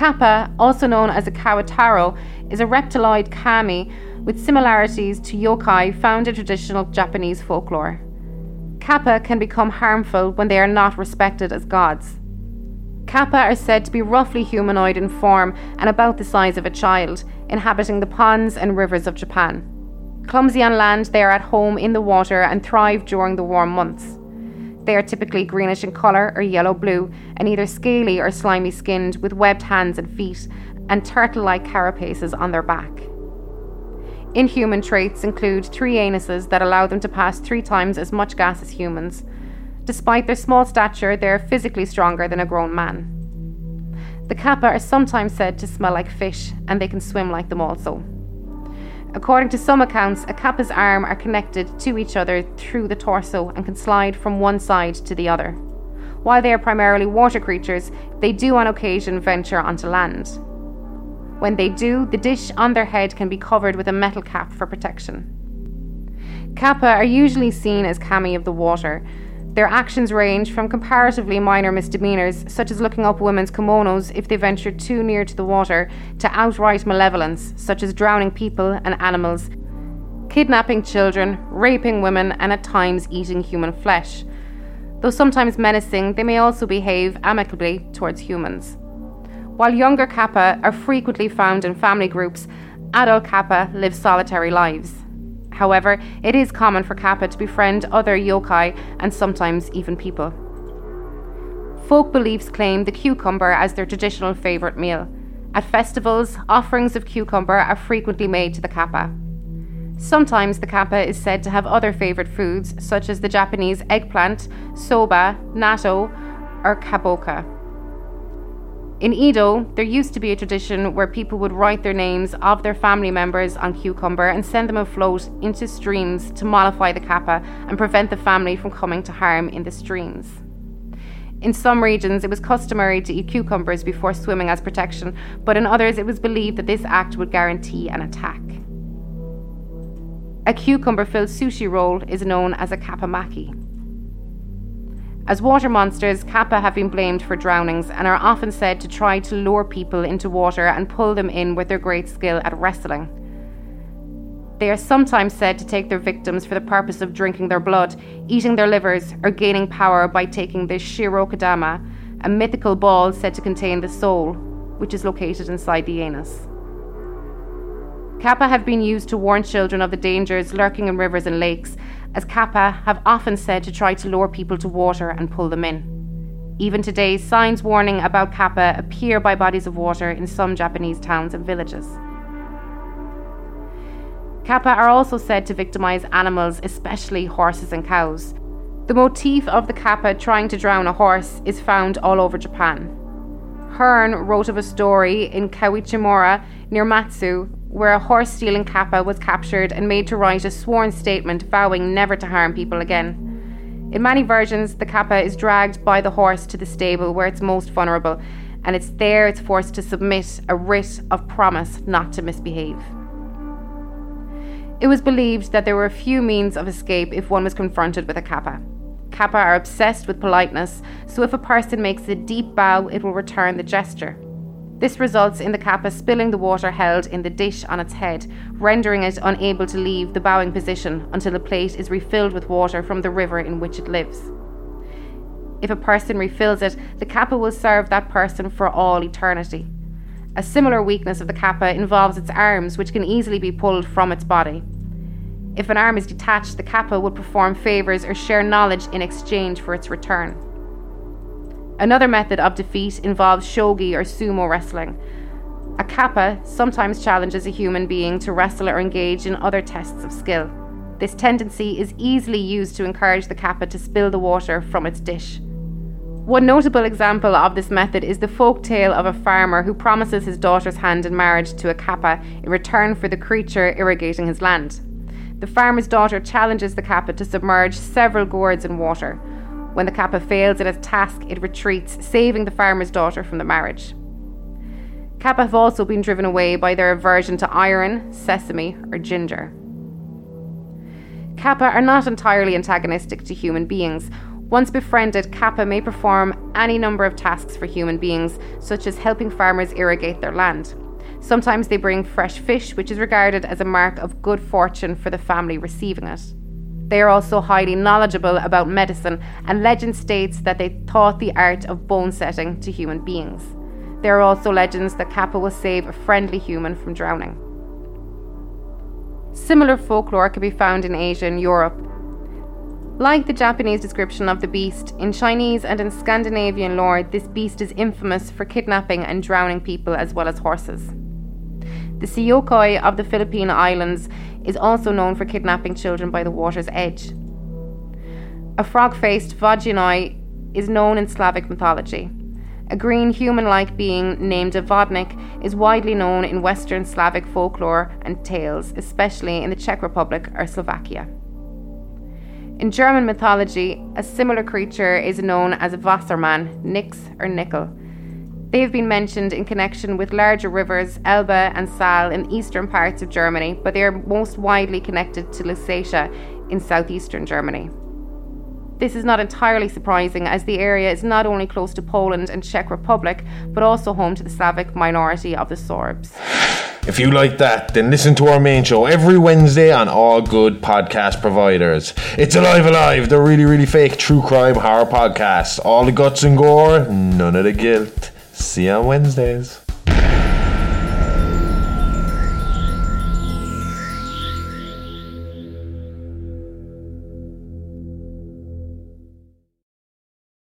kappa, also known as a kawataro, is a reptiloid kami with similarities to yokai found in traditional Japanese folklore. Kappa can become harmful when they are not respected as gods. Kappa are said to be roughly humanoid in form and about the size of a child, inhabiting the ponds and rivers of Japan. Clumsy on land, they are at home in the water and thrive during the warm months. They are typically greenish in colour or yellow blue, and either scaly or slimy skinned, with webbed hands and feet, and turtle like carapaces on their back. Inhuman traits include three anuses that allow them to pass three times as much gas as humans. Despite their small stature, they are physically stronger than a grown man. The kappa are sometimes said to smell like fish, and they can swim like them also. According to some accounts, a kappa's arms are connected to each other through the torso and can slide from one side to the other. While they are primarily water creatures, they do on occasion venture onto land. When they do, the dish on their head can be covered with a metal cap for protection. Kappa are usually seen as kami of the water. Their actions range from comparatively minor misdemeanors, such as looking up women's kimonos if they venture too near to the water, to outright malevolence, such as drowning people and animals, kidnapping children, raping women, and at times eating human flesh. Though sometimes menacing, they may also behave amicably towards humans. While younger kappa are frequently found in family groups, adult kappa live solitary lives. However, it is common for kappa to befriend other yokai and sometimes even people. Folk beliefs claim the cucumber as their traditional favourite meal. At festivals, offerings of cucumber are frequently made to the kappa. Sometimes the kappa is said to have other favourite foods, such as the Japanese eggplant, soba, natto, or kabocha. In Edo, there used to be a tradition where people would write their names of their family members on cucumber and send them afloat into streams to mollify the kappa and prevent the family from coming to harm in the streams. In some regions, it was customary to eat cucumbers before swimming as protection, but in others, it was believed that this act would guarantee an attack. A cucumber filled sushi roll is known as a kappa maki. As water monsters, kappa have been blamed for drownings and are often said to try to lure people into water and pull them in with their great skill at wrestling. They are sometimes said to take their victims for the purpose of drinking their blood, eating their livers, or gaining power by taking the Shirikodama, a mythical ball said to contain the soul, which is located inside the anus. Kappa have been used to warn children of the dangers lurking in rivers and lakes, as Kappa have often said to try to lure people to water and pull them in. Even today, signs warning about Kappa appear by bodies of water in some Japanese towns and villages. Kappa are also said to victimize animals, especially horses and cows. The motif of the Kappa trying to drown a horse is found all over Japan. Hearn wrote of a story in Kawachimura near Matsue where a horse stealing kappa was captured and made to write a sworn statement vowing never to harm people again. In many versions, the kappa is dragged by the horse to the stable where it's most vulnerable, and it's there it's forced to submit a writ of promise not to misbehave. It was believed that there were few means of escape if one was confronted with a kappa. Kappa are obsessed with politeness, so if a person makes a deep bow, it will return the gesture. This results in the kappa spilling the water held in the dish on its head, rendering it unable to leave the bowing position until the plate is refilled with water from the river in which it lives. If a person refills it, the kappa will serve that person for all eternity. A similar weakness of the kappa involves its arms, which can easily be pulled from its body. If an arm is detached, the kappa will perform favours or share knowledge in exchange for its return. Another method of defeat involves shogi or sumo wrestling. A kappa sometimes challenges a human being to wrestle or engage in other tests of skill. This tendency is easily used to encourage the kappa to spill the water from its dish. One notable example of this method is the folk tale of a farmer who promises his daughter's hand in marriage to a kappa in return for the creature irrigating his land. The farmer's daughter challenges the kappa to submerge several gourds in water. When the kappa fails in its task, it retreats, saving the farmer's daughter from the marriage. Kappa have also been driven away by their aversion to iron, sesame, or ginger. Kappa are not entirely antagonistic to human beings. Once befriended, Kappa may perform any number of tasks for human beings, such as helping farmers irrigate their land. Sometimes they bring fresh fish, which is regarded as a mark of good fortune for the family receiving it. They are also highly knowledgeable about medicine, and legend states that they taught the art of bone setting to human beings. There are also legends that Kappa will save a friendly human from drowning. Similar folklore can be found in Asia and Europe. Like the Japanese description of the beast, in Chinese and in Scandinavian lore, this beast is infamous for kidnapping and drowning people as well as horses. The Siyokoy of the Philippine Islands is also known for kidnapping children by the water's edge. A frog faced Vodyanoi is known in Slavic mythology. A green human like being named a Vodnik is widely known in Western Slavic folklore and tales, especially in the Czech Republic or Slovakia. In German mythology, a similar creature is known as a Wassermann, Nix, or Nickel. They have been mentioned in connection with larger rivers, Elbe and Saal in eastern parts of Germany, but they are most widely connected to Lusatia in southeastern Germany. This is not entirely surprising as the area is not only close to Poland and Czech Republic, but also home to the Slavic minority of the Sorbs. If you like that, then listen to our main show every Wednesday on all good podcast providers. It's Alive Alive, the really, really fake true crime horror podcast. All the guts and gore, none of the guilt. See you on Wednesdays.